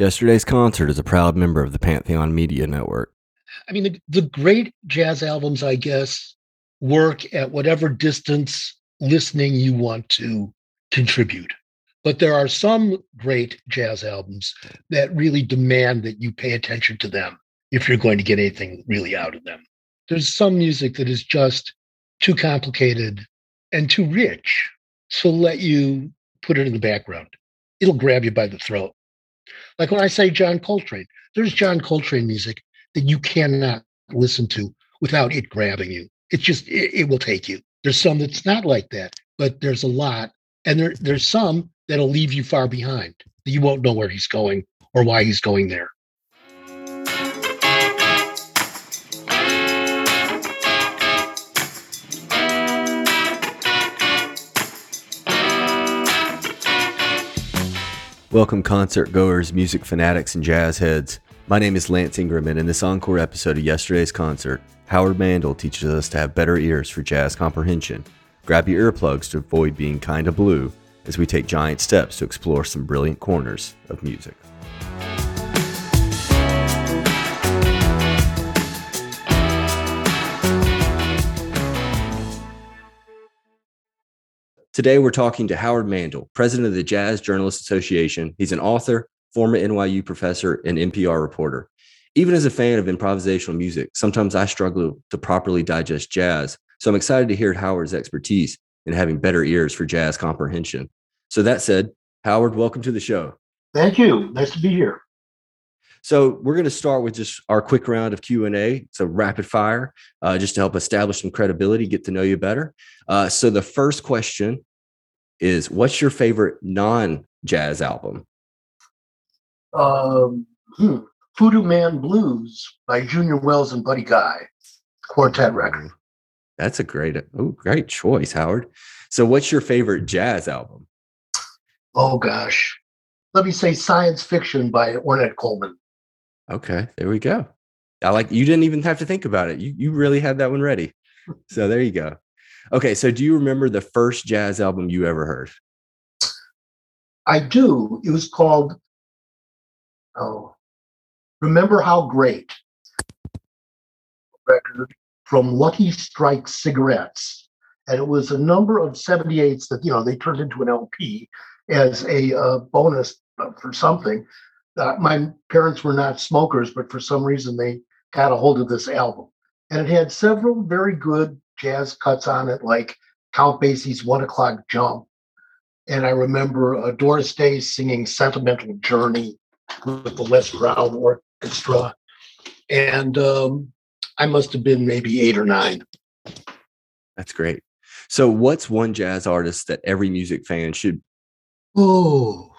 Yesterday's concert is a proud member of the Pantheon Media Network. I mean, the, the great jazz albums, I guess, work at whatever distance listening you want to contribute. But there are some great jazz albums that really demand that you pay attention to them if you're going to get anything really out of them. There's some music that is just too complicated and too rich to let you put it in the background. It'll grab you by the throat. Like when I say John Coltrane, there's John Coltrane music that you cannot listen to without it grabbing you. It's just it, it will take you. There's some that's not like that, but there's a lot, and there there's some that'll leave you far behind. You won't know where he's going or why he's going there. Welcome, concert goers, music fanatics, and jazz heads. My name is Lance Ingram, and in this encore episode of yesterday's concert, Howard Mandel teaches us to have better ears for jazz comprehension. Grab your earplugs to avoid being kinda blue as we take giant steps to explore some brilliant corners of music. Today, we're talking to Howard Mandel, president of the Jazz Journalists Association. He's an author, former NYU professor, and NPR reporter. Even as a fan of improvisational music, sometimes I struggle to properly digest jazz. So I'm excited to hear Howard's expertise in having better ears for jazz comprehension. So that said, Howard, welcome to the show. Thank you. Nice to be here. So we're going to start with just our quick round of Q and A. So rapid fire, uh, just to help establish some credibility, get to know you better. Uh, so the first question is, what's your favorite non-jazz album? Um, hmm, Hoodoo Man Blues by Junior Wells and Buddy Guy, quartet record. That's a great, oh, great choice, Howard. So, what's your favorite jazz album? Oh gosh, let me say Science Fiction by Ornette Coleman. Okay, there we go. I like you didn't even have to think about it. You you really had that one ready. So there you go. Okay, so do you remember the first jazz album you ever heard? I do. It was called Oh, Remember How Great record from Lucky Strike Cigarettes. And it was a number of 78s that, you know, they turned into an LP as a uh, bonus for something. Uh, my parents were not smokers, but for some reason they got a hold of this album. And it had several very good jazz cuts on it, like Count Basie's One O'Clock Jump. And I remember uh, Doris Day singing Sentimental Journey with the Les Brown Orchestra. And um, I must have been maybe eight or nine. That's great. So, what's one jazz artist that every music fan should? Oh,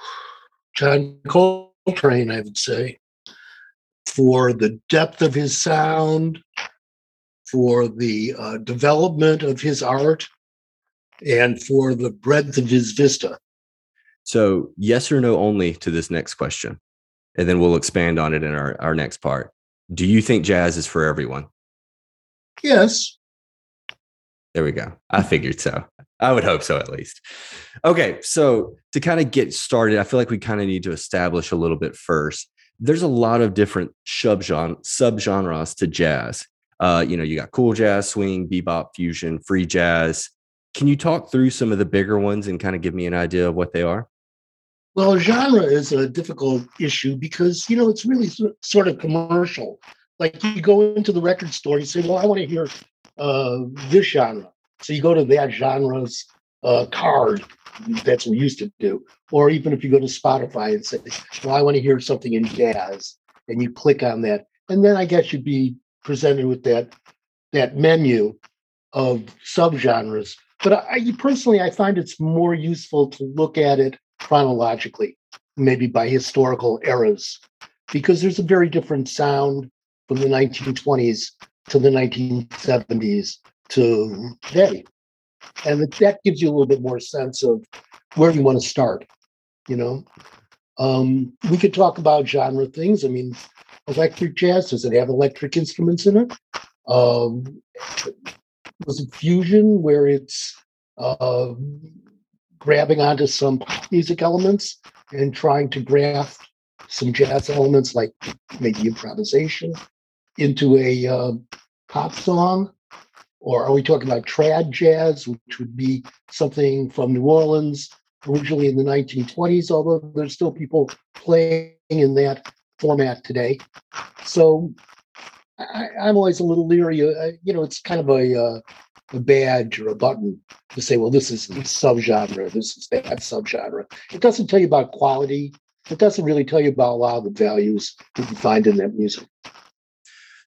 John Coltrane, I would say, for the depth of his sound, for the uh, development of his art, and for the breadth of his vista. So, yes or no only to this next question, and then we'll expand on it in our, our next part. Do you think jazz is for everyone? Yes. There we go. I figured so. I would hope so, at least. Okay. So, to kind of get started, I feel like we kind of need to establish a little bit first. There's a lot of different subgenre, subgenres to jazz. Uh, you know, you got cool jazz, swing, bebop, fusion, free jazz. Can you talk through some of the bigger ones and kind of give me an idea of what they are? Well, genre is a difficult issue because, you know, it's really sort of commercial. Like you go into the record store, you say, well, I want to hear uh, this genre. So you go to that genre's uh, card. That's what we used to do. Or even if you go to Spotify and say, well, I want to hear something in jazz, and you click on that. And then I guess you'd be presented with that that menu of subgenres. But I, personally, I find it's more useful to look at it chronologically. maybe by historical eras, because there's a very different sound from the 1920s to the 1970s to today. And that gives you a little bit more sense of where you want to start, you know. Um, we could talk about genre things. I mean, electric jazz, does it have electric instruments in it? Um, was it fusion where it's uh, grabbing onto some music elements and trying to graft some jazz elements like maybe improvisation into a uh, pop song? Or are we talking about trad jazz, which would be something from New Orleans originally in the 1920s, although there's still people playing in that format today. So I, am always a little leery. Uh, you know, it's kind of a, uh, a badge or a button to say, well, this is subgenre, this is that subgenre. It doesn't tell you about quality. It doesn't really tell you about a lot of the values that you find in that music.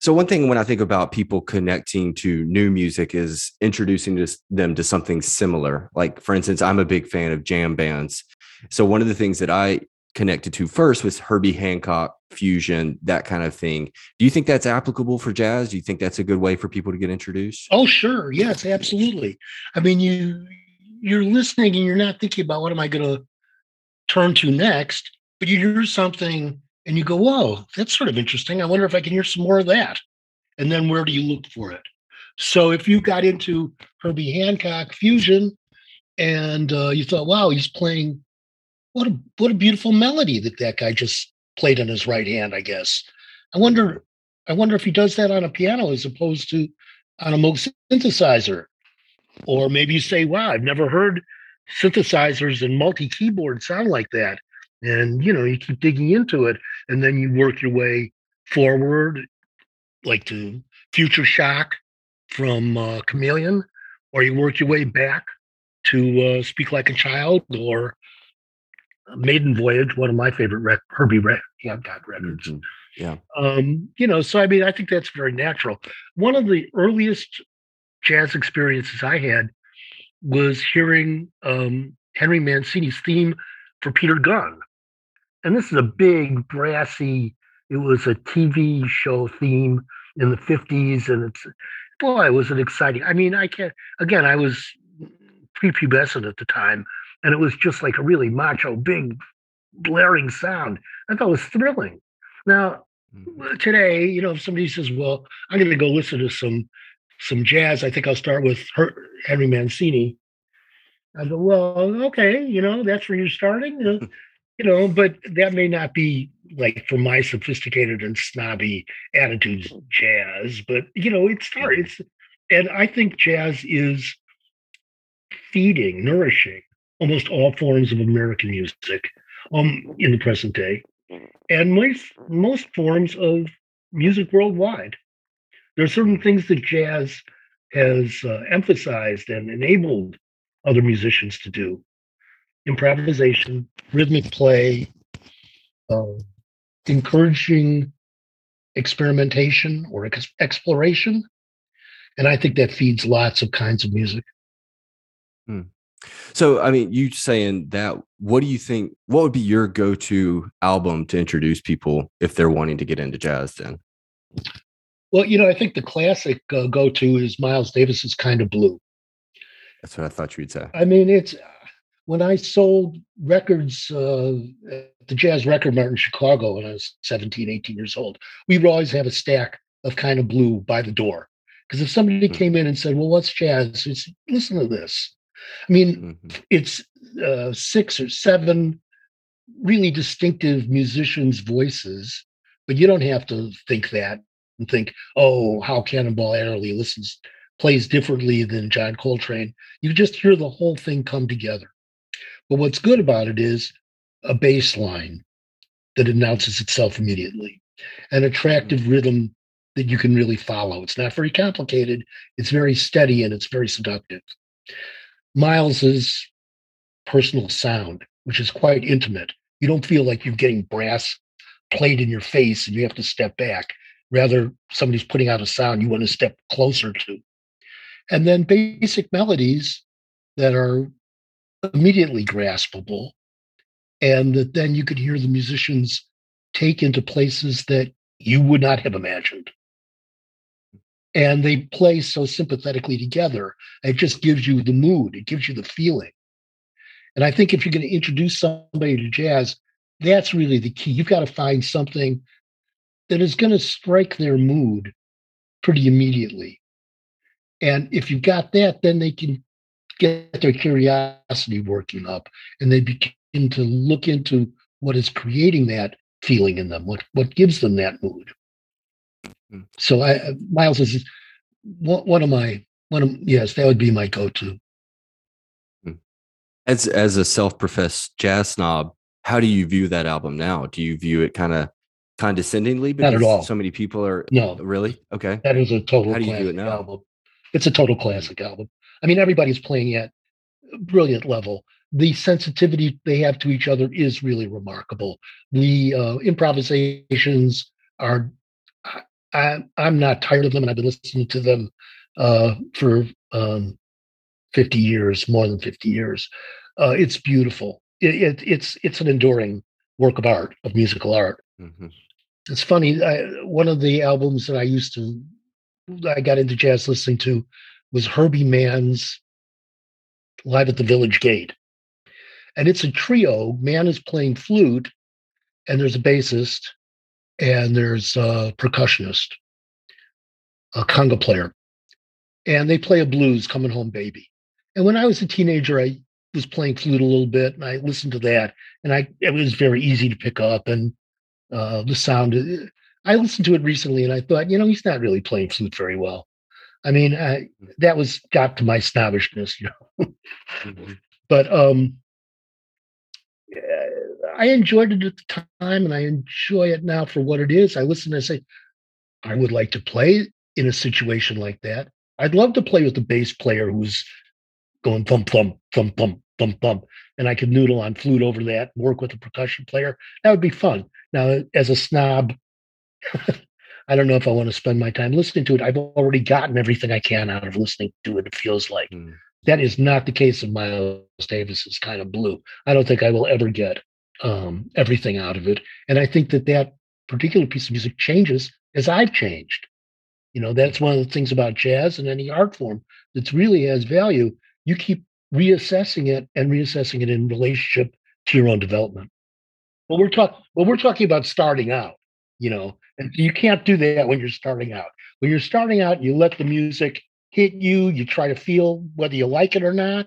So one thing when I think about people connecting to new music is introducing them to something similar. Like for instance, I'm a big fan of jam bands. So one of the things that I connected to first was Herbie Hancock fusion, that kind of thing. Do you think that's applicable for jazz? Do you think that's a good way for people to get introduced? Oh, sure. Yes, absolutely. I mean, you you're listening and you're not thinking about what am I going to turn to next, but you hear something and you go, whoa, that's sort of interesting. I wonder if I can hear some more of that. And then where do you look for it? So if you got into Herbie Hancock fusion and uh, you thought, wow, he's playing what a what a beautiful melody that that guy just played in his right hand. I guess. I wonder. I wonder if he does that on a piano as opposed to on a Moog synthesizer. Or maybe you say, wow, I've never heard synthesizers and multi keyboard sound like that and you know you keep digging into it and then you work your way forward like to future shock from uh, chameleon or you work your way back to uh, speak like a child or maiden voyage one of my favorite rec- herbie rec- yeah, got records. Mm-hmm. yeah. Um, you know so i mean i think that's very natural. One of the earliest jazz experiences i had was hearing um, henry mancini's theme for peter gunn and this is a big brassy it was a tv show theme in the 50s and it's boy was it exciting. I mean i can't again i was prepubescent at the time and it was just like a really macho big blaring sound. I thought it was thrilling. Now mm-hmm. today you know if somebody says well i'm going to go listen to some some jazz i think i'll start with Her- henry mancini. I go well okay you know that's where you're starting you know, but that may not be like for my sophisticated and snobby attitudes jazz, but you know, it's it's and I think jazz is feeding, nourishing almost all forms of American music um in the present day. And most most forms of music worldwide. There are certain things that jazz has uh, emphasized and enabled other musicians to do improvisation, rhythmic play, uh, encouraging experimentation or ex- exploration. And I think that feeds lots of kinds of music. Hmm. So, I mean, you saying that, what do you think? What would be your go to album to introduce people if they're wanting to get into jazz then? Well, you know, I think the classic uh, go to is Miles Davis's Kind of Blue. That's what I thought you'd say. I mean, it's when I sold records uh, at the Jazz Record Mart in Chicago when I was 17, 18 years old, we would always have a stack of kind of blue by the door. Because if somebody mm-hmm. came in and said, Well, what's jazz? It's listen to this. I mean, mm-hmm. it's uh, six or seven really distinctive musicians' voices, but you don't have to think that and think, oh, how Cannonball Adderley listens plays differently than John Coltrane. You just hear the whole thing come together. But what's good about it is a bass line that announces itself immediately, an attractive mm-hmm. rhythm that you can really follow. It's not very complicated, it's very steady and it's very seductive. Miles's personal sound, which is quite intimate. You don't feel like you're getting brass played in your face and you have to step back. Rather, somebody's putting out a sound you want to step closer to. And then basic melodies that are immediately graspable and that then you could hear the musicians take into places that you would not have imagined. And they play so sympathetically together. It just gives you the mood, it gives you the feeling. And I think if you're going to introduce somebody to jazz, that's really the key. You've got to find something that is going to strike their mood pretty immediately. And if you've got that, then they can get their curiosity working up and they begin to look into what is creating that feeling in them, what, what gives them that mood. Mm-hmm. So I, Miles is one of my, one of, yes, that would be my go-to. Hmm. As, as a self-professed jazz snob, how do you view that album now? Do you view it kind of condescendingly because Not at all. so many people are no really okay that is a total how do you do it now? album it's a total classic album i mean everybody's playing at brilliant level. The sensitivity they have to each other is really remarkable. The uh, improvisations are I, i'm not tired of them and i've been listening to them uh, for um, 50 years more than 50 years. Uh, it's beautiful. It, it, it's it's an enduring work of art of musical art. Mm-hmm. It's funny. I, one of the albums that I used to, I got into jazz listening to, was Herbie Mann's "Live at the Village Gate," and it's a trio. Mann is playing flute, and there's a bassist, and there's a percussionist, a conga player, and they play a blues, "Coming Home Baby." And when I was a teenager, I was playing flute a little bit, and I listened to that, and I it was very easy to pick up and uh, the sound. Uh, I listened to it recently and I thought, you know, he's not really playing flute very well. I mean, I, that was got to my snobbishness, you know. mm-hmm. But um, I enjoyed it at the time, and I enjoy it now for what it is. I listen and I say, I would like to play in a situation like that. I'd love to play with a bass player who's going thump thump thump thump thump thump, and I could noodle on flute over that, work with a percussion player. That would be fun. Now, as a snob, I don't know if I want to spend my time listening to it. I've already gotten everything I can out of listening to it. It feels like mm. that is not the case of Miles Davis's kind of blue. I don't think I will ever get um, everything out of it, and I think that that particular piece of music changes as I've changed. You know, that's one of the things about jazz and any art form that's really has value. You keep reassessing it and reassessing it in relationship to your own development. But we're talking well, we're talking about starting out, you know, and you can't do that when you're starting out. When you're starting out, you let the music hit you, you try to feel whether you like it or not.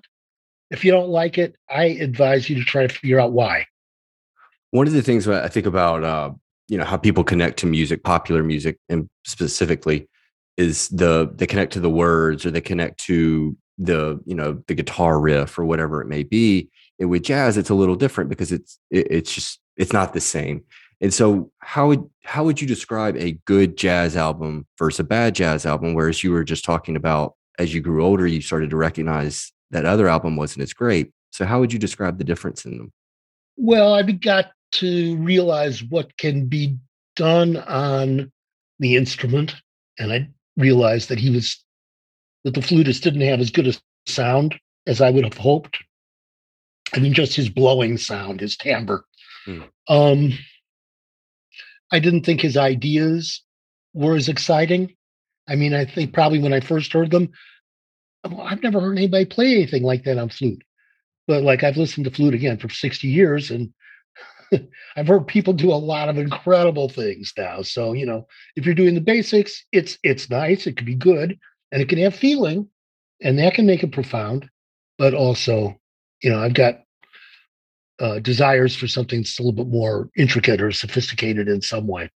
If you don't like it, I advise you to try to figure out why. One of the things I think about, uh, you know, how people connect to music, popular music, and specifically, is the they connect to the words or they connect to the you know the guitar riff or whatever it may be. And with jazz, it's a little different because it's it, it's just it's not the same. And so, how would how would you describe a good jazz album versus a bad jazz album? Whereas you were just talking about as you grew older, you started to recognize that other album wasn't as great. So, how would you describe the difference in them? Well, I've got to realize what can be done on the instrument, and I realized that he was that the flutist didn't have as good a sound as I would have hoped. I mean, just his blowing sound, his timbre Hmm. Um, I didn't think his ideas were as exciting. I mean, I think probably when I first heard them, well, I've never heard anybody play anything like that on flute. But like I've listened to flute again for 60 years and I've heard people do a lot of incredible things now. So, you know, if you're doing the basics, it's it's nice, it can be good, and it can have feeling, and that can make it profound. But also, you know, I've got uh, desires for something that's a little bit more intricate or sophisticated in some way.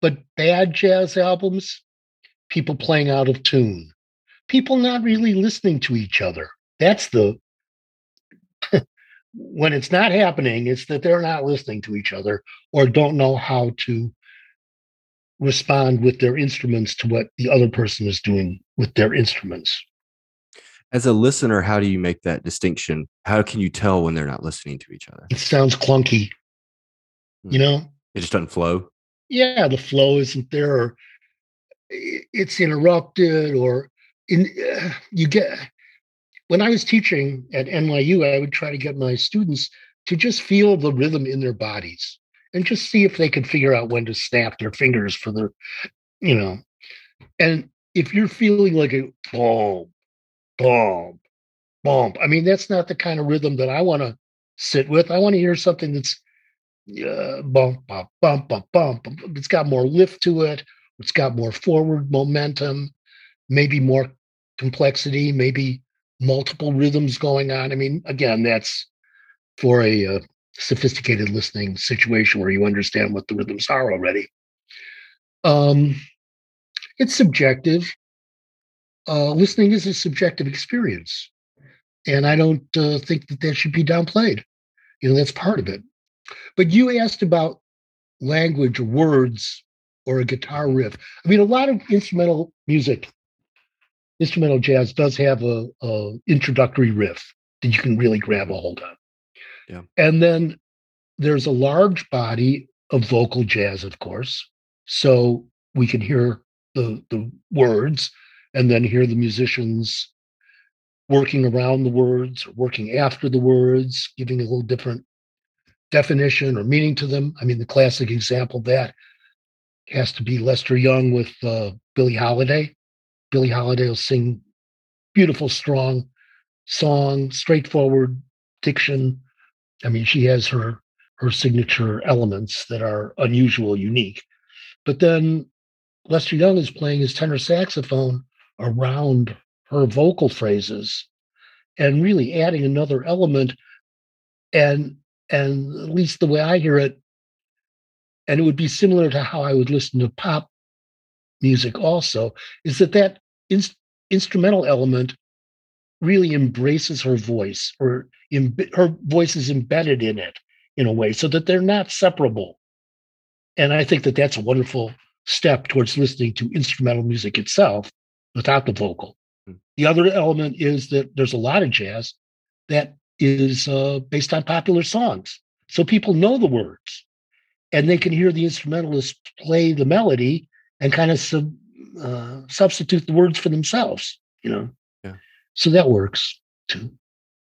But bad jazz albums, people playing out of tune, people not really listening to each other. That's the when it's not happening, it's that they're not listening to each other or don't know how to respond with their instruments to what the other person is doing with their instruments as a listener, how do you make that distinction? How can you tell when they're not listening to each other? It sounds clunky. You hmm. know, it just doesn't flow. Yeah, the flow isn't there, or it's interrupted, or in uh, you get. When I was teaching at NYU, I would try to get my students to just feel the rhythm in their bodies and just see if they could figure out when to snap their fingers for their, you know. And if you're feeling like a boom, boom, boom, I mean, that's not the kind of rhythm that I want to sit with. I want to hear something that's uh, bump, bump, bump, bump, bump. It's got more lift to it. It's got more forward momentum, maybe more complexity, maybe multiple rhythms going on. I mean, again, that's for a uh, sophisticated listening situation where you understand what the rhythms are already. Um, it's subjective. Uh, listening is a subjective experience, and I don't uh, think that that should be downplayed. You know, that's part of it. But you asked about language words or a guitar riff. I mean, a lot of instrumental music, instrumental jazz does have a, a introductory riff that you can really grab a hold of. Yeah. And then there's a large body of vocal jazz, of course. So we can hear the the words and then hear the musicians working around the words, working after the words, giving a little different definition or meaning to them. I mean, the classic example of that has to be Lester Young with uh, Billie Holiday. Billie Holiday will sing beautiful, strong song, straightforward diction. I mean, she has her her signature elements that are unusual, unique. But then Lester Young is playing his tenor saxophone around her vocal phrases and really adding another element. And and at least the way I hear it, and it would be similar to how I would listen to pop music also, is that that in, instrumental element really embraces her voice or her voice is embedded in it in a way so that they're not separable. And I think that that's a wonderful step towards listening to instrumental music itself without the vocal. Mm. The other element is that there's a lot of jazz that is uh, based on popular songs. So people know the words and they can hear the instrumentalists play the melody and kind of sub, uh, substitute the words for themselves, you know? Yeah. So that works too.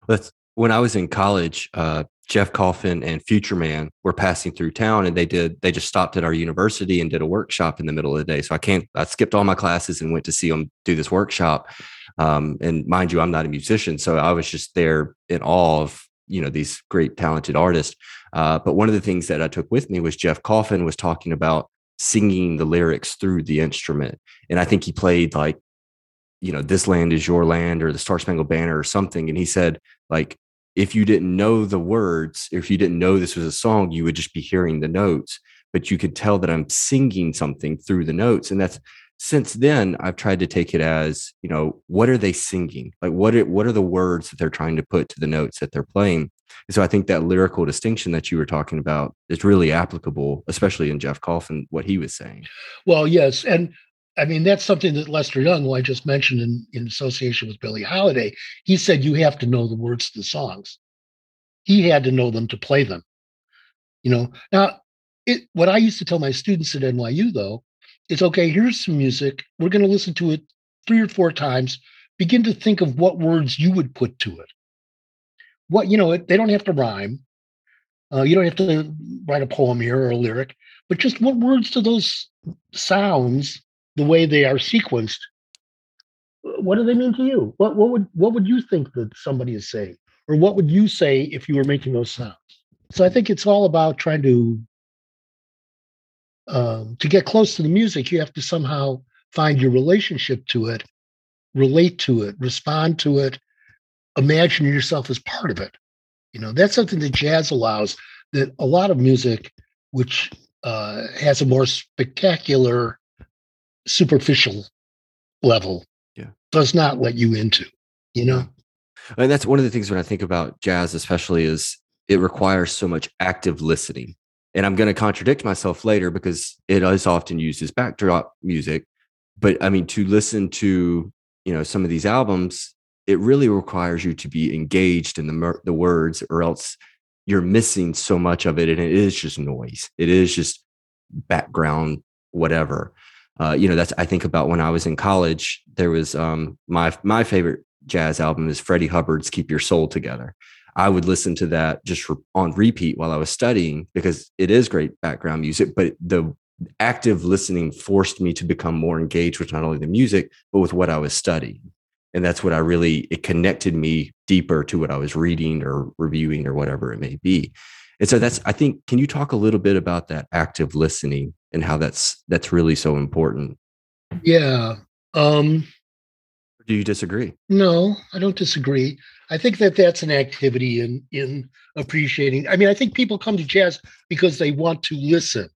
That's when I was in college, uh, Jeff Coffin and Future Man were passing through town and they did, they just stopped at our university and did a workshop in the middle of the day. So I can't, I skipped all my classes and went to see them do this workshop. Um, and mind you, I'm not a musician, so I was just there in awe of you know these great talented artists. Uh, but one of the things that I took with me was Jeff Coffin was talking about singing the lyrics through the instrument, and I think he played like you know this land is your land or the Star Spangled Banner or something, and he said like if you didn't know the words, if you didn't know this was a song, you would just be hearing the notes, but you could tell that I'm singing something through the notes, and that's since then i've tried to take it as you know what are they singing? Like what are, what are the words that they're trying to put to the notes that they're playing? And so i think that lyrical distinction that you were talking about is really applicable especially in jeff coffin what he was saying. Well yes and i mean that's something that lester young who i just mentioned in, in association with billie holiday he said you have to know the words to the songs he had to know them to play them you know now it, what i used to tell my students at nyu though is okay, here's some music. We're going to listen to it three or four times. Begin to think of what words you would put to it. What, you know, they don't have to rhyme. Uh, you don't have to write a poem here or a lyric, but just what words do those sounds, the way they are sequenced, what do they mean to you? What what would what would you think that somebody is saying, or what would you say if you were making those sounds? So I think it's all about trying to um, to get close to the music, you have to somehow find your relationship to it, relate to it, respond to it, imagine yourself as part of it. You know, that's something that jazz allows that a lot of music, which uh, has a more spectacular, superficial level, yeah. does not let you into, you know? And that's one of the things when I think about jazz, especially, is it requires so much active listening and I'm going to contradict myself later because it is often used as backdrop music. But I mean, to listen to you know some of these albums, it really requires you to be engaged in the the words, or else you're missing so much of it, and it is just noise. It is just background, whatever. Uh, you know, that's I think about when I was in college. There was um, my my favorite jazz album is Freddie Hubbard's "Keep Your Soul Together." I would listen to that just on repeat while I was studying because it is great background music. But the active listening forced me to become more engaged with not only the music, but with what I was studying. And that's what I really, it connected me deeper to what I was reading or reviewing or whatever it may be. And so that's, I think, can you talk a little bit about that active listening and how that's, that's really so important? Yeah. Um, do you disagree? No, I don't disagree. I think that that's an activity in in appreciating. I mean, I think people come to jazz because they want to listen.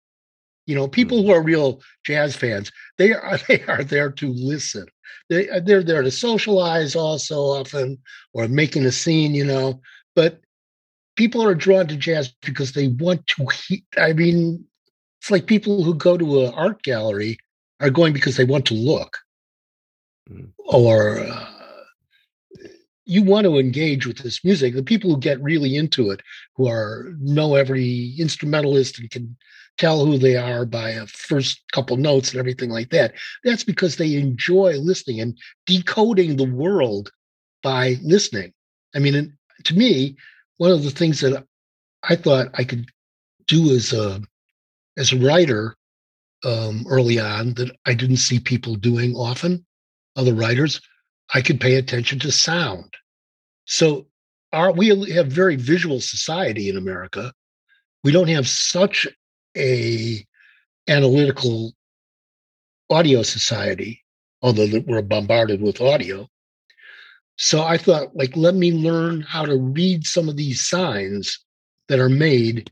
You know, people who mm-hmm. are real jazz fans, they are they are there to listen. They they're there to socialize also often or making a scene. You know, but people are drawn to jazz because they want to. He- I mean, it's like people who go to an art gallery are going because they want to look, mm. or. Uh, you want to engage with this music the people who get really into it who are know every instrumentalist and can tell who they are by a first couple notes and everything like that that's because they enjoy listening and decoding the world by listening i mean to me one of the things that i thought i could do as a as a writer um, early on that i didn't see people doing often other writers I could pay attention to sound. So our we have very visual society in America. We don't have such a analytical audio society, although we're bombarded with audio. So I thought, like, let me learn how to read some of these signs that are made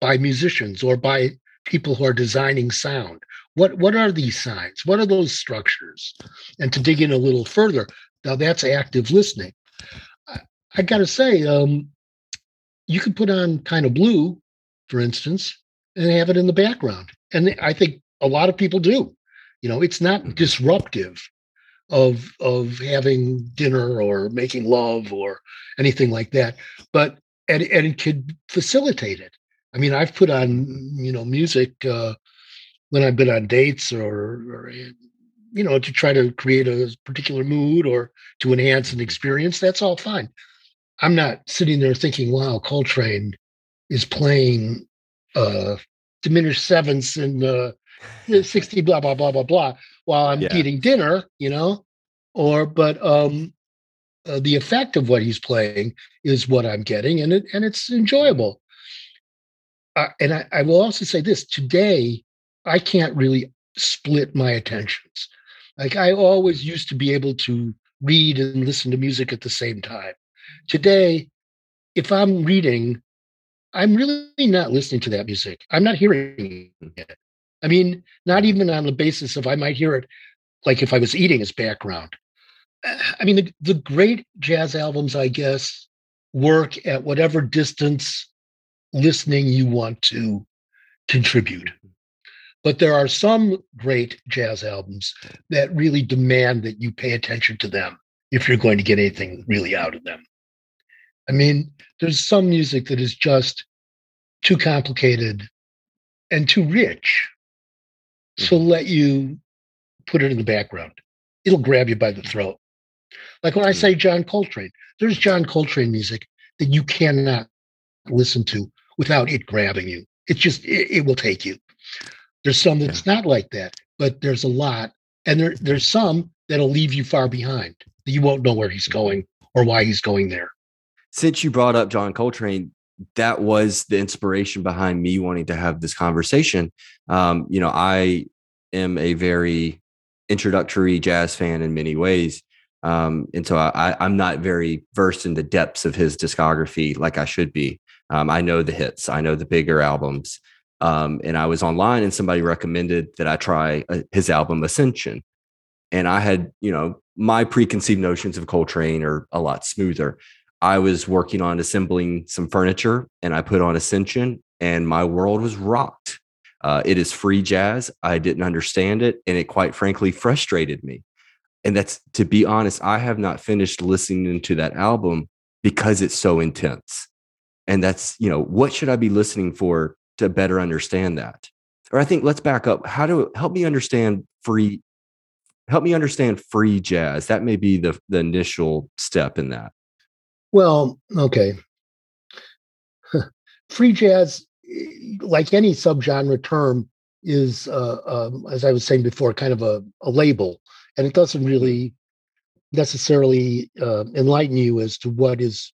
by musicians or by people who are designing sound. What what are these signs? What are those structures? And to dig in a little further, now that's active listening. I, I got to say, um, you could put on kind of blue, for instance, and have it in the background. And I think a lot of people do. You know, it's not mm-hmm. disruptive of of having dinner or making love or anything like that, but and, and it could facilitate it. I mean, I've put on you know music uh, when I've been on dates or, or you know, to try to create a particular mood or to enhance an experience, that's all fine. I'm not sitting there thinking, wow, Coltrane is playing uh diminished sevenths and uh 60 blah blah blah blah blah while I'm yeah. eating dinner, you know, or but um uh, the effect of what he's playing is what I'm getting, and it and it's enjoyable. Uh, and I, I will also say this: today, I can't really split my attentions. Like I always used to be able to read and listen to music at the same time. Today, if I'm reading, I'm really not listening to that music. I'm not hearing it. I mean, not even on the basis of I might hear it like if I was eating as background. I mean, the, the great jazz albums, I guess, work at whatever distance listening you want to contribute. But there are some great jazz albums that really demand that you pay attention to them if you're going to get anything really out of them. I mean, there's some music that is just too complicated and too rich. So mm-hmm. let you put it in the background. It'll grab you by the throat. Like when I say mm-hmm. John Coltrane, there's John Coltrane music that you cannot listen to without it grabbing you. It just it, it will take you. There's some that's yeah. not like that, but there's a lot. And there, there's some that'll leave you far behind. You won't know where he's going or why he's going there. Since you brought up John Coltrane, that was the inspiration behind me wanting to have this conversation. Um, you know, I am a very introductory jazz fan in many ways. Um, and so I, I'm not very versed in the depths of his discography like I should be. Um, I know the hits, I know the bigger albums, um, and I was online and somebody recommended that I try uh, his album Ascension. And I had, you know, my preconceived notions of Coltrane are a lot smoother. I was working on assembling some furniture and I put on Ascension and my world was rocked. Uh, it is free jazz. I didn't understand it and it quite frankly frustrated me. And that's to be honest, I have not finished listening to that album because it's so intense. And that's, you know, what should I be listening for to better understand that. Or I think let's back up. How to help me understand free help me understand free jazz. That may be the the initial step in that. Well, okay. Free jazz, like any subgenre term, is, uh, um, as I was saying before, kind of a, a label, and it doesn't really necessarily uh, enlighten you as to what is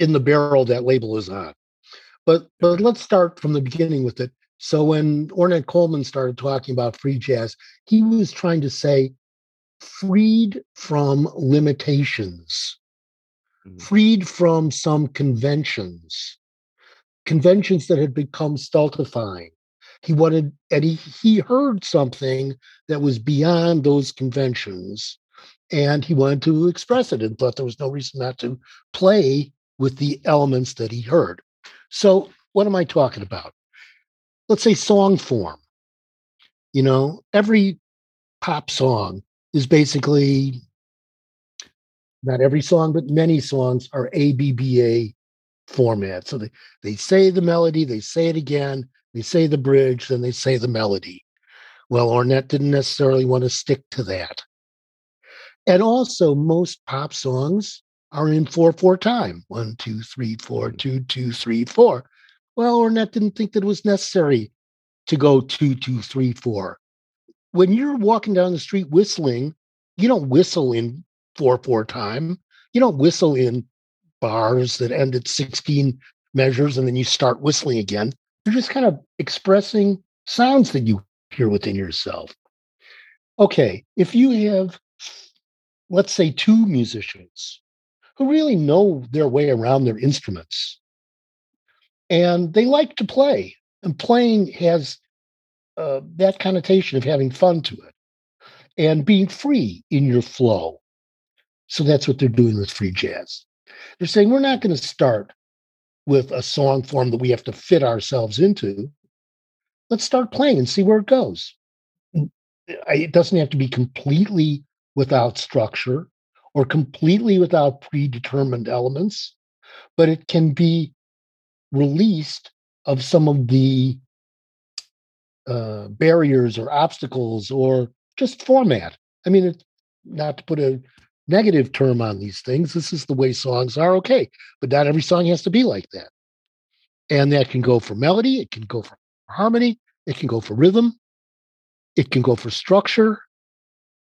in the barrel that label is on. But but let's start from the beginning with it. So when Ornette Coleman started talking about free jazz, he was trying to say freed from limitations, mm-hmm. freed from some conventions, conventions that had become stultifying. He wanted, and he, he heard something that was beyond those conventions, and he wanted to express it and thought there was no reason not to play with the elements that he heard. So, what am I talking about? Let's say song form. You know, every pop song is basically not every song, but many songs are AABA format. So they, they say the melody, they say it again, they say the bridge, then they say the melody. Well, Ornette didn't necessarily want to stick to that. And also, most pop songs are in 4 4 time one, two, three, four, hmm. two, two, three, four. Well, Ornette didn't think that it was necessary to go two, two, three, four. When you're walking down the street whistling, you don't whistle in 4 4 time. You don't whistle in bars that end at 16 measures and then you start whistling again. You're just kind of expressing sounds that you hear within yourself. Okay, if you have, let's say, two musicians who really know their way around their instruments and they like to play, and playing has uh, that connotation of having fun to it and being free in your flow. So that's what they're doing with free jazz. They're saying we're not going to start with a song form that we have to fit ourselves into. Let's start playing and see where it goes. It doesn't have to be completely without structure or completely without predetermined elements, but it can be released of some of the uh, barriers or obstacles or just format. I mean, it, not to put a negative term on these things. This is the way songs are, okay, but not every song has to be like that. And that can go for melody, it can go for harmony, it can go for rhythm, it can go for structure.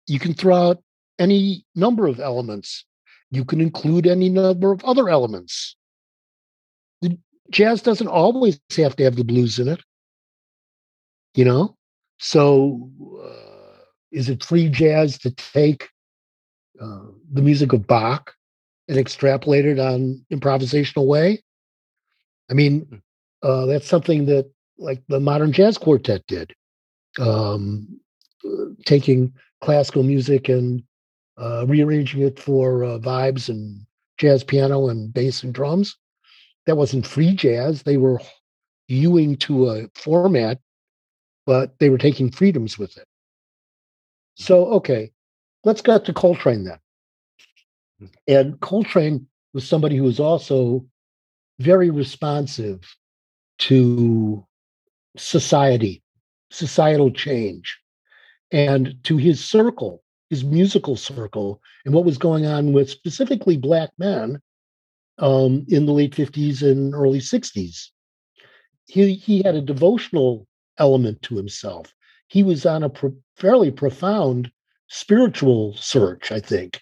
You can throw out any number of elements. You can include any number of other elements. The jazz doesn't always have to have the blues in it. You know? So, uh, is it free jazz to take uh, the music of Bach and extrapolate it on improvisational way? I mean, hmm. uh, that's something that like the modern jazz quartet did, um, uh, taking classical music and uh, rearranging it for uh, vibes and jazz piano and bass and drums. That wasn't free jazz. They were hewing to a format, but they were taking freedoms with it. So, okay, let's get to Coltrane then. Hmm. And Coltrane was somebody who was also very responsive to society, societal change, and to his circle his musical circle and what was going on with specifically black men um, in the late 50s and early 60s. He, he had a devotional element to himself. He was on a pro- fairly profound spiritual search, I think,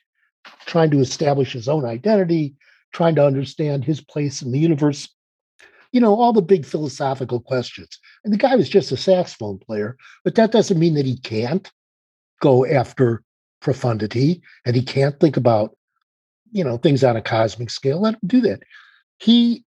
trying to establish his own identity, trying to understand his place in the universe. You know, all the big philosophical questions. And the guy was just a saxophone player, but that doesn't mean that he can't go after profundity and he can't think about you know things on a cosmic scale let him do that. He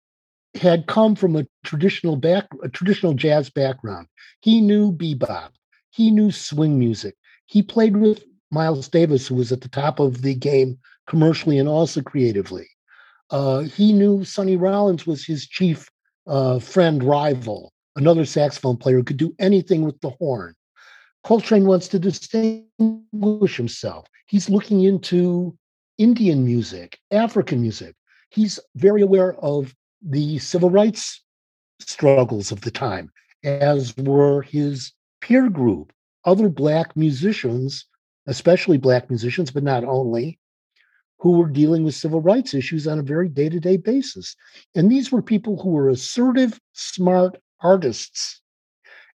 had come from a traditional back a traditional jazz background. He knew bebop. He knew swing music. He played with miles davis who was at the top of the game commercially and also creatively. Uh, he knew sonny rollins was his chief uh, friend rival another saxophone player who could do anything with the horn Coltrane wants to distinguish himself. He's looking into Indian music, African music. He's very aware of the civil rights struggles of the time, as were his peer group, other Black musicians, especially Black musicians, but not only, who were dealing with civil rights issues on a very day to day basis. And these were people who were assertive, smart artists.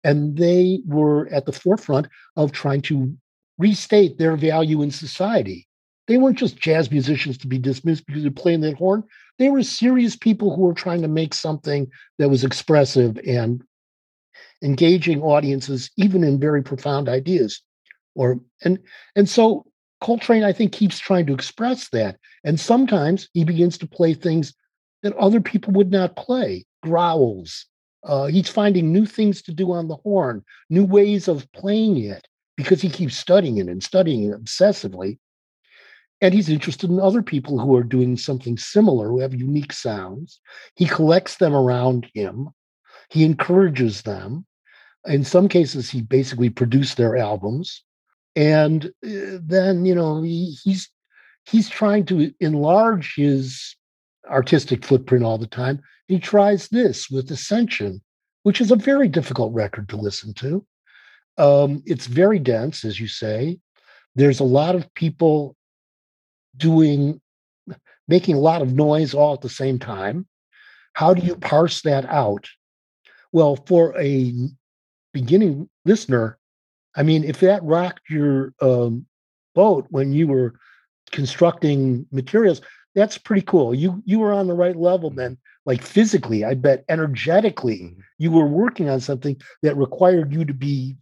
And they were at the forefront of trying to restate their value in society. They weren't just jazz musicians to be dismissed because they're playing that horn. They were serious people who were trying to make something that was expressive and engaging audiences, even in very profound ideas. Or and and so Coltrane, I think, keeps trying to express that. And sometimes he begins to play things that other people would not play, growls. Uh, he's finding new things to do on the horn, new ways of playing it, because he keeps studying it and studying it obsessively. And he's interested in other people who are doing something similar, who have unique sounds. He collects them around him, he encourages them. In some cases, he basically produced their albums and uh, then you know he, he's he's trying to enlarge his artistic footprint all the time. He tries this with Ascension, which is a very difficult record to listen to. Um, it's very dense, as you say. There's a lot of people doing, making a lot of noise all at the same time. How do you parse that out? Well, for a beginning listener, I mean, if that rocked your um, boat when you were constructing materials, that's pretty cool. You you were on the right level mm-hmm. then, like physically, I bet energetically, mm-hmm. you were working on something that required you to be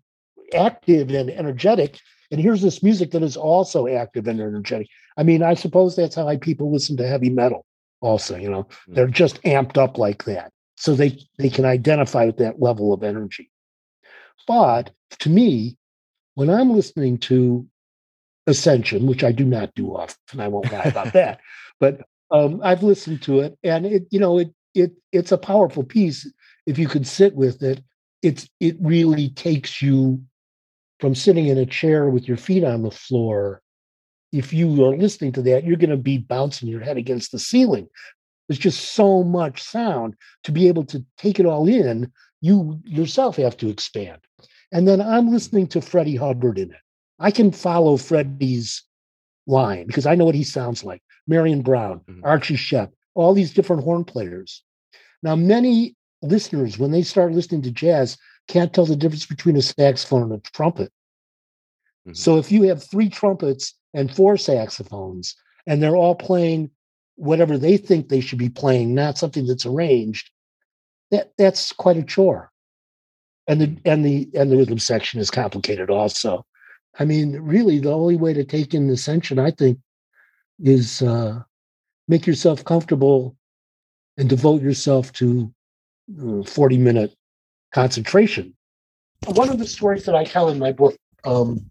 active and energetic. And here's this music that is also active and energetic. I mean, I suppose that's how people listen to heavy metal. Also, you know, mm-hmm. they're just amped up like that, so they they can identify with that level of energy. But to me, when I'm listening to Ascension, which I do not do often, I won't lie about that, but um, I've listened to it, and it, you know, it it it's a powerful piece if you can sit with it. It's it really takes you from sitting in a chair with your feet on the floor. If you are listening to that, you're going to be bouncing your head against the ceiling. There's just so much sound to be able to take it all in. You yourself have to expand. And then I'm listening to Freddie Hubbard in it. I can follow Freddie's line because I know what he sounds like. Marion Brown, mm-hmm. Archie Shepp, all these different horn players. Now, many listeners, when they start listening to jazz, can't tell the difference between a saxophone and a trumpet. Mm-hmm. So if you have three trumpets and four saxophones, and they're all playing whatever they think they should be playing, not something that's arranged, that that's quite a chore and the and the and the rhythm section is complicated also. I mean, really, the only way to take in the Ascension, I think, is uh, make yourself comfortable and devote yourself to uh, 40 minute concentration. One of the stories that I tell in my book, um,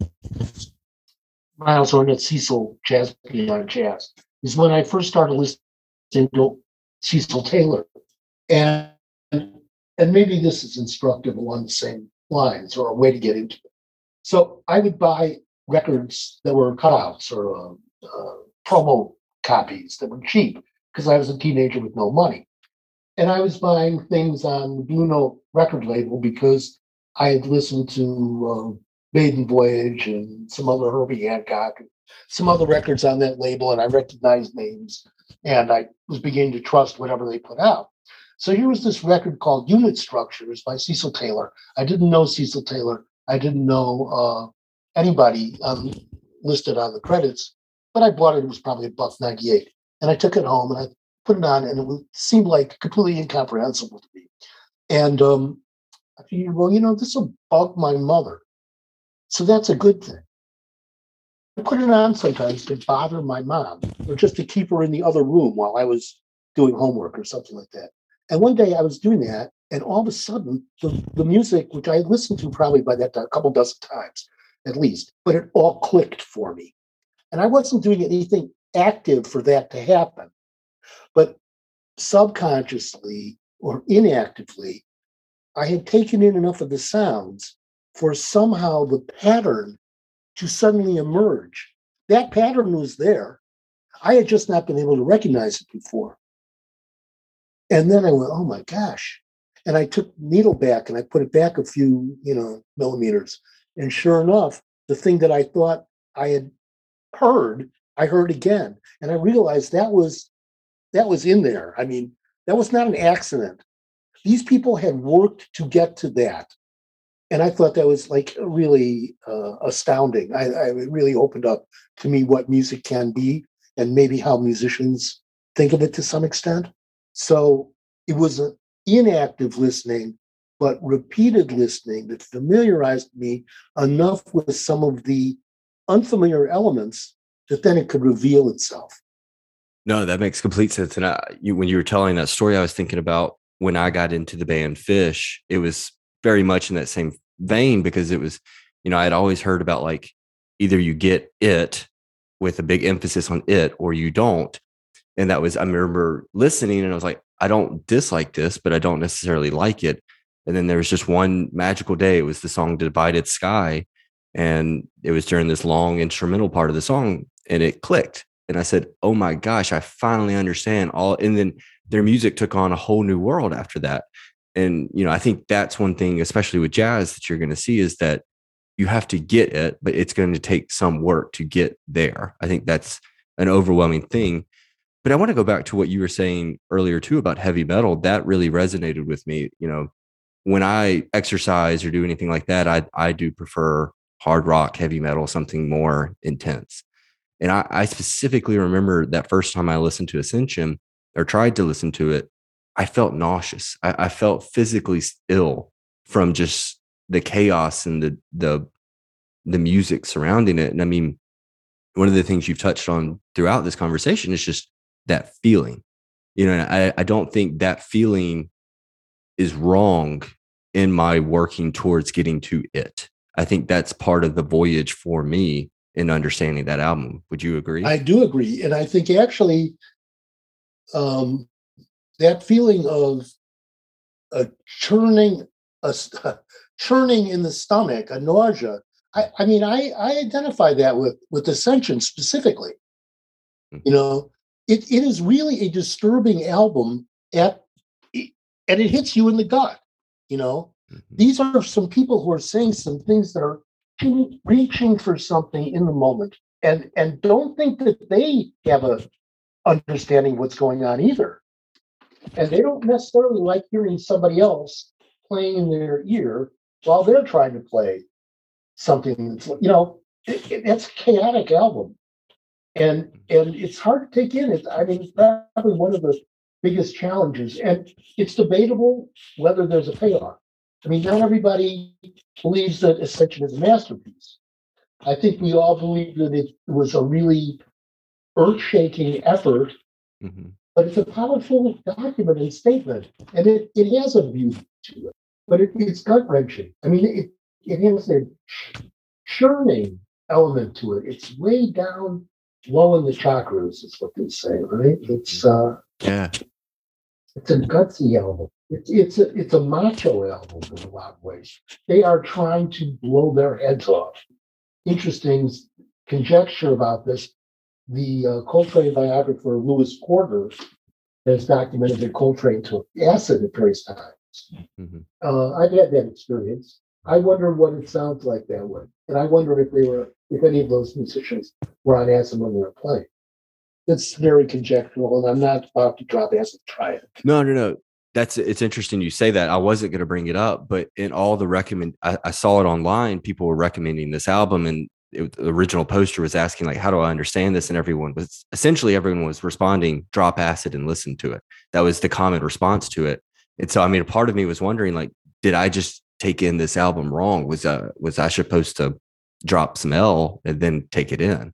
Miles Ornette Cecil Jazz Beyond Jazz, is when I first started listening to Cecil Taylor. And and maybe this is instructive along the same lines or a way to get into it. So I would buy records that were cutouts or uh, uh, promo copies that were cheap because I was a teenager with no money. And I was buying things on the Blue Note record label because I had listened to uh, Maiden Voyage and some other Herbie Hancock, and some other records on that label, and I recognized names and I was beginning to trust whatever they put out. So here was this record called Unit Structures by Cecil Taylor. I didn't know Cecil Taylor. I didn't know uh, anybody um, listed on the credits, but I bought it. It was probably a buck 98. And I took it home and I put it on, and it seemed like completely incomprehensible to me. And um, I figured, well, you know, this will bug my mother. So that's a good thing. I put it on sometimes to bother my mom or just to keep her in the other room while I was doing homework or something like that. And one day I was doing that, and all of a sudden, the, the music, which I had listened to probably by that time, a couple dozen times at least, but it all clicked for me. And I wasn't doing anything active for that to happen. But subconsciously or inactively, I had taken in enough of the sounds for somehow the pattern to suddenly emerge. That pattern was there. I had just not been able to recognize it before. And then I went, oh my gosh. And I took needle back and I put it back a few, you know, millimeters. And sure enough, the thing that I thought I had heard, I heard again, and I realized that was that was in there. I mean, that was not an accident. These people had worked to get to that, and I thought that was like really uh, astounding. I, I it really opened up to me what music can be, and maybe how musicians think of it to some extent. So it was an inactive listening, but repeated listening that familiarized me enough with some of the unfamiliar elements that then it could reveal itself. No, that makes complete sense. And I, you, when you were telling that story, I was thinking about when I got into the band Phish, It was very much in that same vein because it was, you know, I had always heard about like either you get it with a big emphasis on it or you don't. And that was, I remember listening and I was like, I don't dislike this, but I don't necessarily like it. And then there was just one magical day. It was the song Divided Sky. And it was during this long instrumental part of the song and it clicked. And I said, Oh my gosh, I finally understand all. And then their music took on a whole new world after that. And, you know, I think that's one thing, especially with jazz, that you're going to see is that you have to get it, but it's going to take some work to get there. I think that's an overwhelming thing. But I want to go back to what you were saying earlier too about heavy metal. That really resonated with me. You know, when I exercise or do anything like that, I I do prefer hard rock, heavy metal, something more intense. And I, I specifically remember that first time I listened to Ascension or tried to listen to it, I felt nauseous. I, I felt physically ill from just the chaos and the the the music surrounding it. And I mean, one of the things you've touched on throughout this conversation is just that feeling. You know, I, I don't think that feeling is wrong in my working towards getting to it. I think that's part of the voyage for me in understanding that album. Would you agree? I do agree. And I think actually um, that feeling of a churning, a, churning in the stomach, a nausea. I, I mean, I, I identify that with with Ascension specifically. Mm-hmm. You know, it, it is really a disturbing album at and it hits you in the gut. You know, mm-hmm. these are some people who are saying some things that are reaching for something in the moment. And and don't think that they have a understanding what's going on either. And they don't necessarily like hearing somebody else playing in their ear while they're trying to play something that's you know it, it, it's a chaotic album. And and it's hard to take in. It i mean it's probably one of the biggest challenges. And it's debatable whether there's a payoff i mean not everybody believes that ascension is a masterpiece i think we all believe that it was a really earth-shaking effort mm-hmm. but it's a powerful document and statement and it, it has a beauty to it but it, it's gut-wrenching i mean it, it has a churning element to it it's way down low in the chakras is what they say, right? It's uh yeah. It's a gutsy album. It's it's a it's a macho album in a lot of ways. They are trying to blow their heads off. Interesting conjecture about this. The uh, Coltrane biographer Lewis Porter has documented that Coltrane took acid at various times. Mm-hmm. Uh, I've had that experience. I wonder what it sounds like that way, and I wonder if they were if any of those musicians were on acid when they were playing. It's very conjectural, and I'm not about to drop acid. Try it. No, no, no. That's it's interesting you say that. I wasn't going to bring it up, but in all the recommend, I, I, saw it online. People were recommending this album, and it, the original poster was asking like, "How do I understand this?" And everyone was essentially everyone was responding, "Drop acid and listen to it." That was the common response to it. And so, I mean, a part of me was wondering, like, did I just take in this album wrong? Was uh was I supposed to drop some L and then take it in.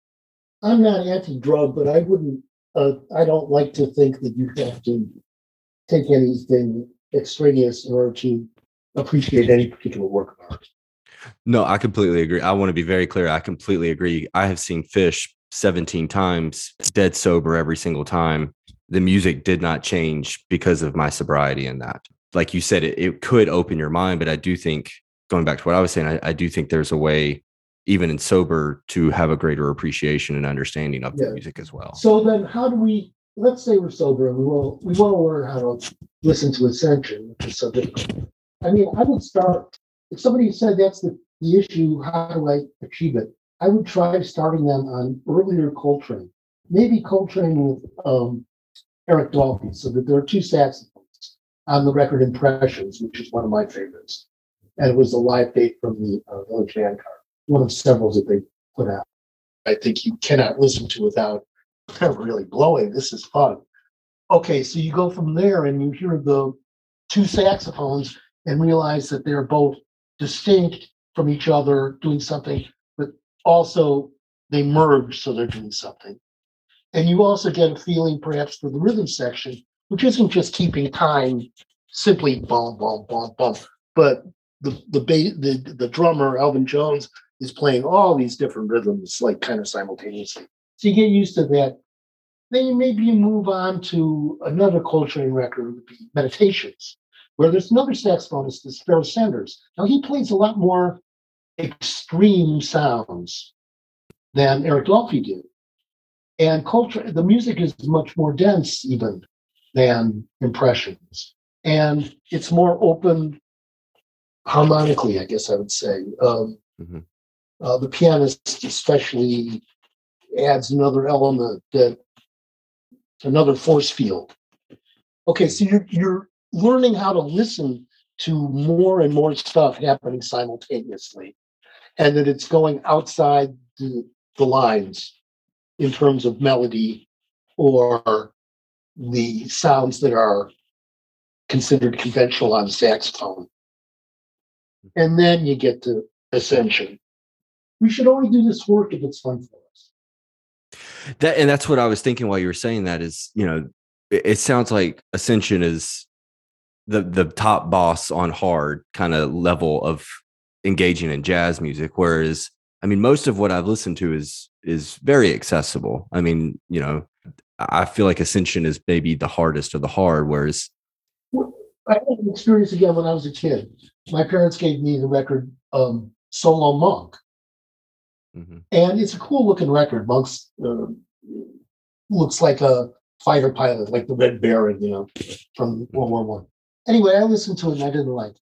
I'm not anti-drug, but I wouldn't. Uh, I don't like to think that you have to take anything extraneous in order to appreciate any particular work of art. No, I completely agree. I want to be very clear. I completely agree. I have seen Phish 17 times, dead sober every single time. The music did not change because of my sobriety in that. Like you said, it, it could open your mind, but I do think, going back to what I was saying, I, I do think there's a way even in sober to have a greater appreciation and understanding of yeah. the music as well. So then how do we let's say we're sober and we want we to learn how to listen to ascension, which is so difficult. I mean, I would start if somebody said that's the, the issue, how do I achieve it? I would try starting them on earlier Coltrane. maybe Coltrane with um, Eric Dolphy, so that there are two saxophones on the record Impressions, which is one of my favorites. And it was a live date from the uh, Village Vanguard, one of several that they put out. I think you cannot listen to without really blowing. This is fun. Okay, so you go from there and you hear the two saxophones and realize that they're both distinct from each other, doing something, but also they merge, so they're doing something. And you also get a feeling, perhaps, for the rhythm section, which isn't just keeping time, simply bum bum bum bum, but the the ba- the the drummer Elvin Jones is playing all these different rhythms, like kind of simultaneously. So you get used to that. Then maybe you move on to another Coltrane record, would be Meditations, where there's another saxophonist, this Pharoah Sanders. Now he plays a lot more extreme sounds than Eric Dolphy did. And Coltrane, the music is much more dense even than Impressions. And it's more open harmonically, I guess I would say. Um, Mhm. uh, the pianist especially adds another element that another force field. Okay, so you're you're learning how to listen to more and more stuff happening simultaneously, and that it's going outside the, the lines in terms of melody or the sounds that are considered conventional on saxophone. And then you get to ascension. We should only do this work if it's fun for us. That and that's what I was thinking while you were saying that is, you know, it, it sounds like Ascension is the the top boss on hard kind of level of engaging in jazz music. Whereas, I mean, most of what I've listened to is is very accessible. I mean, you know, I feel like Ascension is maybe the hardest of the hard, whereas I had an experience again when I was a kid. My parents gave me the record um, Solo Monk, Mhm. and it's a cool looking record. Monk's uh, looks like a fighter pilot, like the Red Baron, you know, from World War One. Anyway, I listened to it and I didn't like it,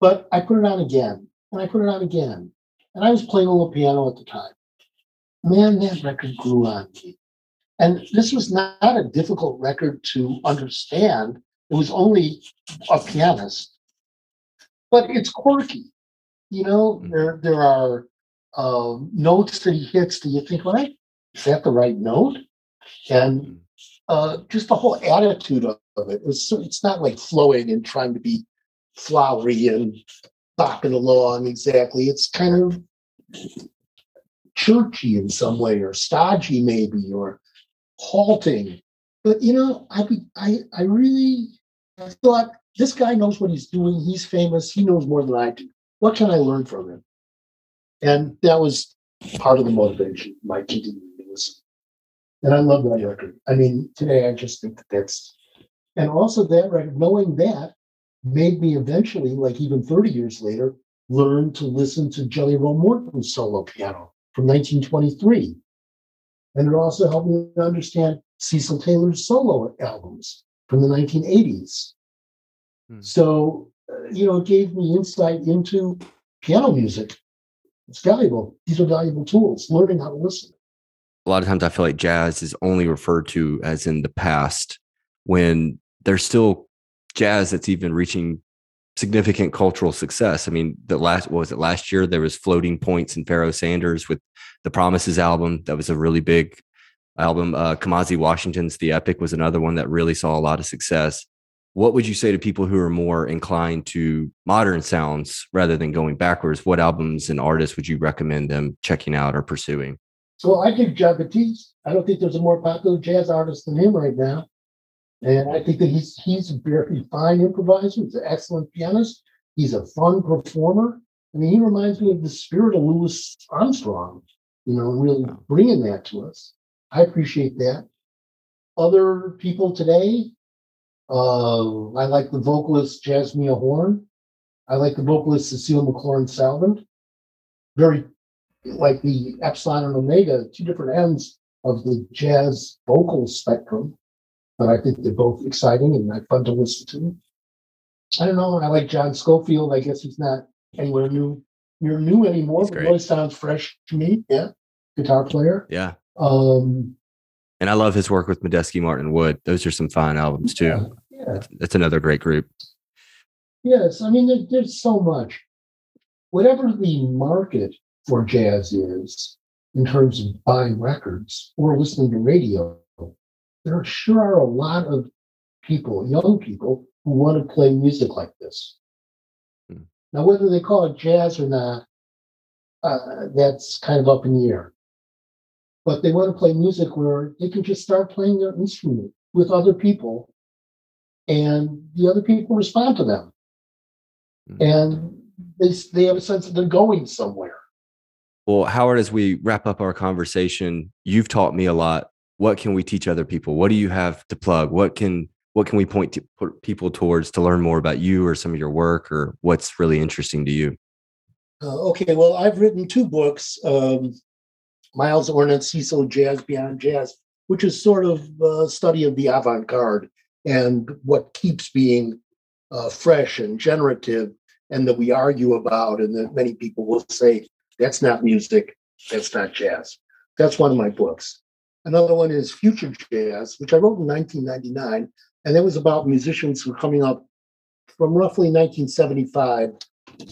but I put it on again, and I put it on again, and I was playing a little piano at the time. Man, that record grew on me, and this was not a difficult record to understand. It was only a pianist, but it's quirky. You know, Mhm. there there are um, notes that he hits. Do you think, right? Is that the right note? And uh, just the whole attitude of, of it. It's it's not like flowing and trying to be flowery and bopping along exactly. It's kind of churchy in some way, or stodgy maybe, or halting. But you know, I I I really I thought this guy knows what he's doing. He's famous. He knows more than I do. What can I learn from him? And that was part of the motivation, my continuing to listen. And I love that record. I mean, today I just think that that's, and also that record, knowing that made me eventually, like even 30 years later, learn to listen to Jelly Roll Morton's solo piano from 1923. And it also helped me understand Cecil Taylor's solo albums from the 1980s. Hmm. So, uh, you know, it gave me insight into piano music. It's valuable. These are valuable tools, learning how to listen. a lot of times I feel like jazz is only referred to as in the past when there's still jazz that's even reaching significant cultural success. I mean, the last what was it last year there was floating points in Pharoah Sanders with the Promises album. That was a really big album. Uh Kamasi Washington's The Epic was another one that really saw a lot of success. What would you say to people who are more inclined to modern sounds rather than going backwards? What albums and artists would you recommend them checking out or pursuing? So I think Jon Batiste. I don't think there's a more popular jazz artist than him right now. And I think that he's he's a very fine improviser. He's an excellent pianist. He's a fun performer. I mean, he reminds me of the spirit of Louis Armstrong, you know, really bringing that to us. I appreciate that. Other people today, uh, I like the vocalist Jazzmeia Horn. I like the vocalist Cecile McLorin Salvant. Very like the epsilon and omega, two different ends of the jazz vocal spectrum. But I think they're both exciting and fun to listen to. I don't know. I like John Scofield. I guess he's not anywhere new near new anymore, but really sounds fresh to me. Yeah, guitar player. Yeah. Um, And I love his work with Medeski Martin Wood. Those are some fine albums too. Yeah, yeah. That's, another great group. Yes, I mean there, there's so much. Whatever the market for jazz is in terms of buying records or listening to radio, there sure are a lot of people, young people, who want to play music like this. Hmm. Now, whether they call it jazz or not, uh, that's kind of up in the air but they want to play music where they can just start playing their instrument with other people and the other people respond to them. Mm-hmm. and they, they have a sense that they're going somewhere. Well howard as we wrap up our conversation you've taught me a lot. What can we teach other people? What do you have to plug? What can what can we point to put people towards to learn more about you or some of your work or what's really interesting to you? Uh, okay well i've written two books um, Miles Ornette, Cecil Jazz Beyond Jazz, which is sort of a study of the avant garde and what keeps being uh, fresh and generative, and that we argue about, and that many people will say, that's not music, that's not jazz. That's one of my books. Another one is Future Jazz, which I wrote in 1999, and that was about musicians who were coming up from roughly 1975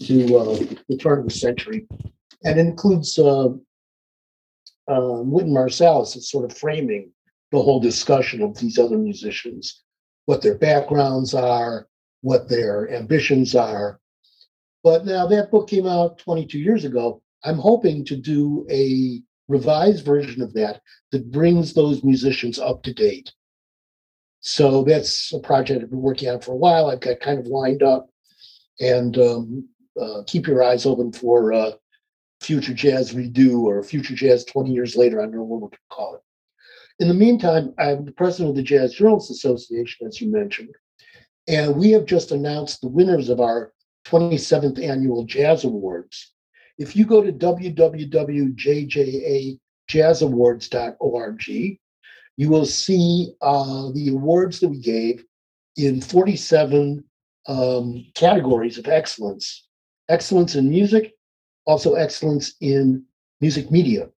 to uh, the turn of the century, and includes uh, um, Wynton Marsalis is sort of framing the whole discussion of these other musicians, what their backgrounds are, what their ambitions are. But now that book came out 22 years ago. I'm hoping to do a revised version of that that brings those musicians up to date. So that's a project I've been working on for a while. I've got kind of lined up, and um, uh, keep your eyes open for uh, Future Jazz Redo or Future Jazz 20 years later. I don't know what we can call it. In the meantime, I'm the president of the Jazz Journalists Association, as you mentioned, and we have just announced the winners of our 27th annual Jazz Awards. If you go to www.jjajazzawards.org, you will see uh, the awards that we gave in 47 um, categories of excellence excellence in music, also excellence in music media.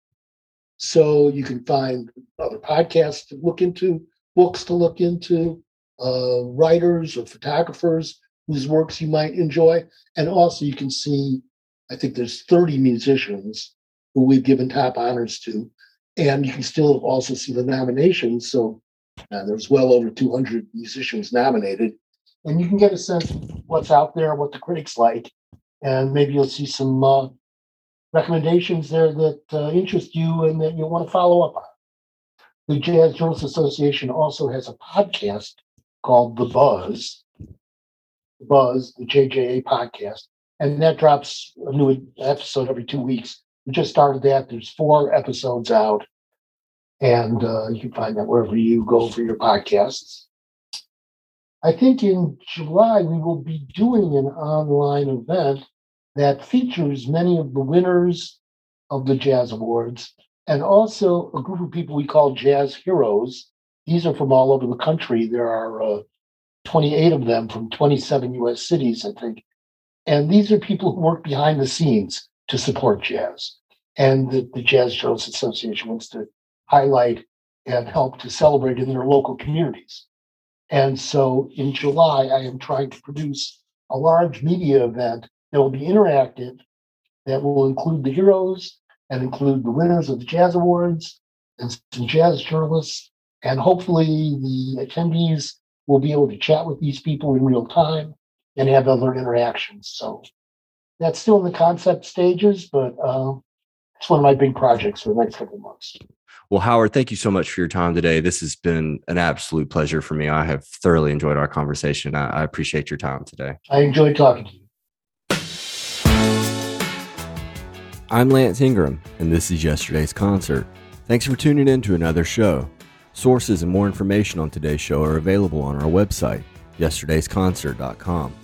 So you can find other podcasts to look into, books to look into, uh, writers or photographers whose works you might enjoy. And also you can see, I think there's 30 musicians who we've given top honors to. And you can still also see the nominations. So uh, there's well over 200 musicians nominated. And you can get a sense of what's out there, what the critics like, and maybe you'll see some uh, recommendations there that uh, interest you and that you want to follow up on. The Jazz Journalists Association also has a podcast called The Buzz, The Buzz, the JJA podcast, and that drops a new episode every two weeks. We just started that. There's four episodes out, and uh, you can find that wherever you go for your podcasts. I think in July we will be doing an online event that features many of the winners of the Jazz Awards and also a group of people we call Jazz Heroes. These are from all over the country. There are uh, 28 of them from 27 US cities, I think. And these are people who work behind the scenes to support jazz. And the, the Jazz Journalists Association wants to highlight and help to celebrate in their local communities. And so in July, I am trying to produce a large media event that will be interactive, that will include the heroes and include the winners of the Jazz Awards and some jazz journalists. And hopefully, the attendees will be able to chat with these people in real time and have other interactions. So that's still in the concept stages, but uh, it's one of my big projects for the next couple months. Well, Howard, thank you so much for your time today. This has been an absolute pleasure for me. I have thoroughly enjoyed our conversation. I, I appreciate your time today. I enjoyed talking to you. I'm Lance Ingram, and this is yesterday's concert. Thanks for tuning in to another show. Sources and more information on today's show are available on our website, yesterdaysconcert.com.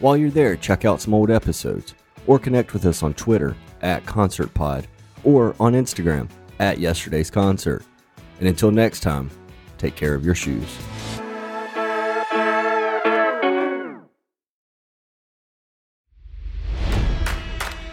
While you're there, check out some old episodes or connect with us on Twitter at ConcertPod or on Instagram at Yesterday's Concert. And until next time, take care of your shoes.